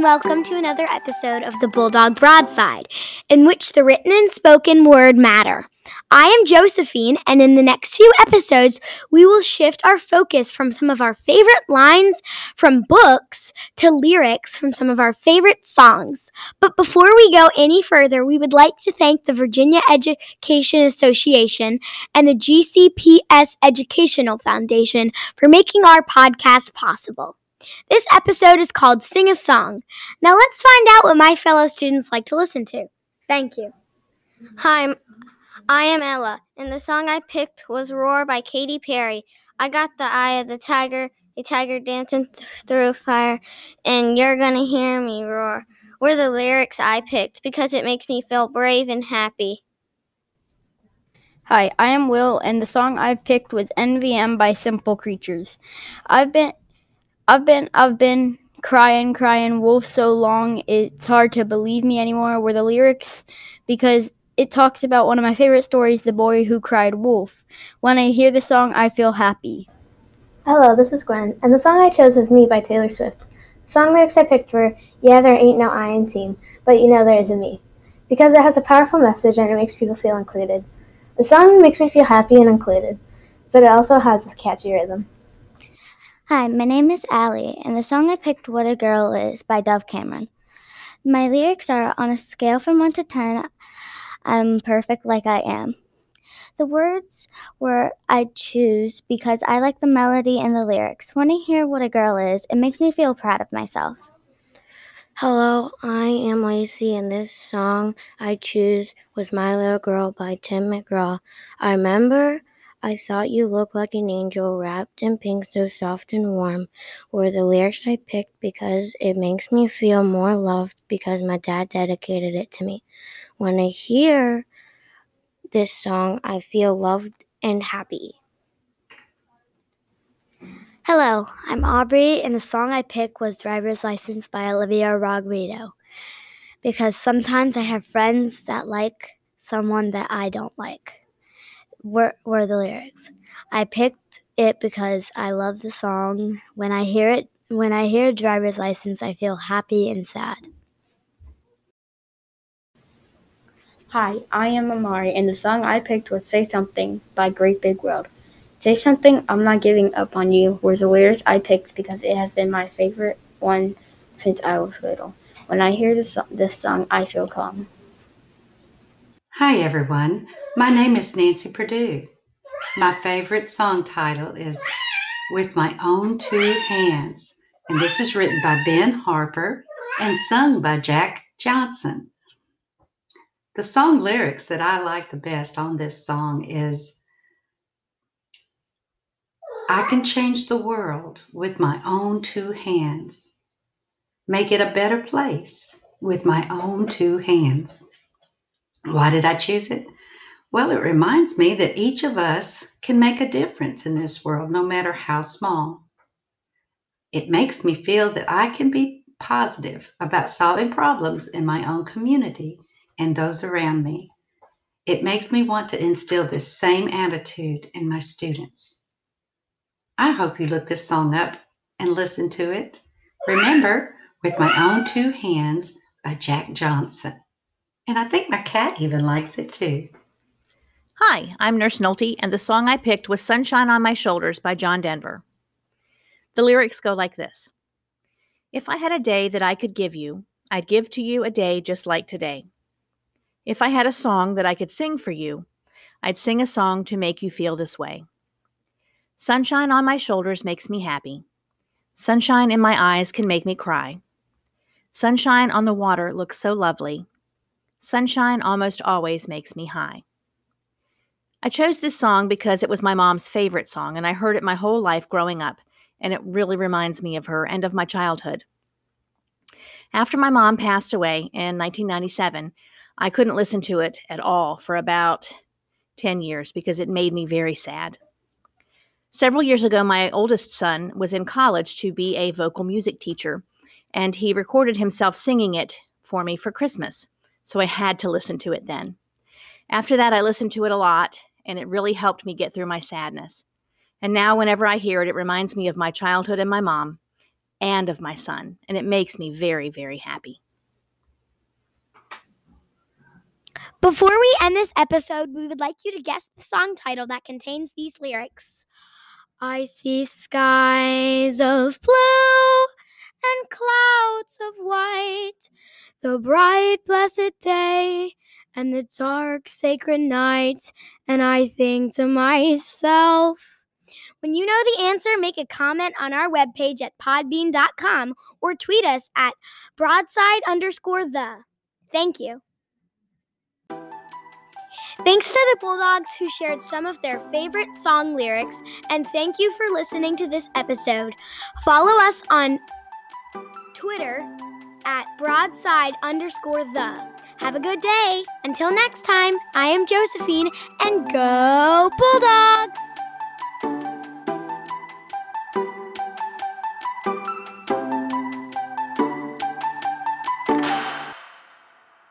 and welcome to another episode of the Bulldog Broadside, in which the written and spoken word matter. I am Josephine, and in the next few episodes, we will shift our focus from some of our favorite lines from books to lyrics from some of our favorite songs. But before we go any further, we would like to thank the Virginia Education Association and the GCPS Educational Foundation for making our podcast possible. This episode is called Sing a Song. Now let's find out what my fellow students like to listen to. Thank you. Hi, I am Ella, and the song I picked was Roar by Katy Perry. I got the eye of the tiger, a tiger dancing th- through fire, and you're gonna hear me roar. Were the lyrics I picked because it makes me feel brave and happy. Hi, I am Will, and the song I picked was NVM by Simple Creatures. I've been I've been I've been crying, crying wolf so long it's hard to believe me anymore were the lyrics because it talks about one of my favorite stories, The Boy Who Cried Wolf. When I hear the song I feel happy. Hello, this is Gwen, and the song I chose was Me by Taylor Swift. The song lyrics I picked were Yeah, there ain't no I in team, but you know there is a me. Because it has a powerful message and it makes people feel included. The song makes me feel happy and included, but it also has a catchy rhythm. Hi, my name is Allie, and the song I picked, What a Girl Is, by Dove Cameron. My lyrics are on a scale from 1 to 10, I'm perfect like I am. The words were I choose because I like the melody and the lyrics. When I hear what a girl is, it makes me feel proud of myself. Hello, I am Lacey, and this song I choose was My Little Girl by Tim McGraw. I remember I thought you looked like an angel wrapped in pink, so soft and warm. Were the lyrics I picked because it makes me feel more loved because my dad dedicated it to me. When I hear this song, I feel loved and happy. Hello, I'm Aubrey, and the song I picked was Driver's License by Olivia Rodrigo. Because sometimes I have friends that like someone that I don't like were, were the lyrics. I picked it because I love the song. When I hear it, when I hear driver's license, I feel happy and sad. Hi, I am Amari, and the song I picked was Say Something by Great Big World. Say Something, I'm Not Giving Up on You was the lyrics I picked because it has been my favorite one since I was little. When I hear this, this song, I feel calm. Hi, everyone. My name is Nancy Purdue. My favorite song title is With My Own Two Hands, and this is written by Ben Harper and sung by Jack Johnson. The song lyrics that I like the best on this song is I can change the world with my own two hands, make it a better place with my own two hands. Why did I choose it? Well, it reminds me that each of us can make a difference in this world, no matter how small. It makes me feel that I can be positive about solving problems in my own community and those around me. It makes me want to instill this same attitude in my students. I hope you look this song up and listen to it. Remember, With My Own Two Hands by Jack Johnson. And I think my cat even likes it too. Hi, I'm Nurse Nolte, and the song I picked was Sunshine on My Shoulders by John Denver. The lyrics go like this If I had a day that I could give you, I'd give to you a day just like today. If I had a song that I could sing for you, I'd sing a song to make you feel this way. Sunshine on my shoulders makes me happy. Sunshine in my eyes can make me cry. Sunshine on the water looks so lovely. Sunshine almost always makes me high. I chose this song because it was my mom's favorite song, and I heard it my whole life growing up, and it really reminds me of her and of my childhood. After my mom passed away in 1997, I couldn't listen to it at all for about 10 years because it made me very sad. Several years ago, my oldest son was in college to be a vocal music teacher, and he recorded himself singing it for me for Christmas so I had to listen to it then. After that, I listened to it a lot, and it really helped me get through my sadness. And now, whenever I hear it, it reminds me of my childhood and my mom. and of my son, and it makes me very, very happy. Before we end this episode, we would like you to guess the song title that contains these lyrics. I see skies of blue and clouds of white, the bright, blessed day and the dark, sacred night, and I think to myself, when you know the answer, make a comment on our webpage at podbean.com or tweet us at broadside underscore the. Thank you. Thanks to the Bulldogs who shared some of their favorite song lyrics, and thank you for listening to this episode. Follow us on Twitter at broadside underscore the. Have a good day. Until next time, I am Josephine, and go Bulldogs!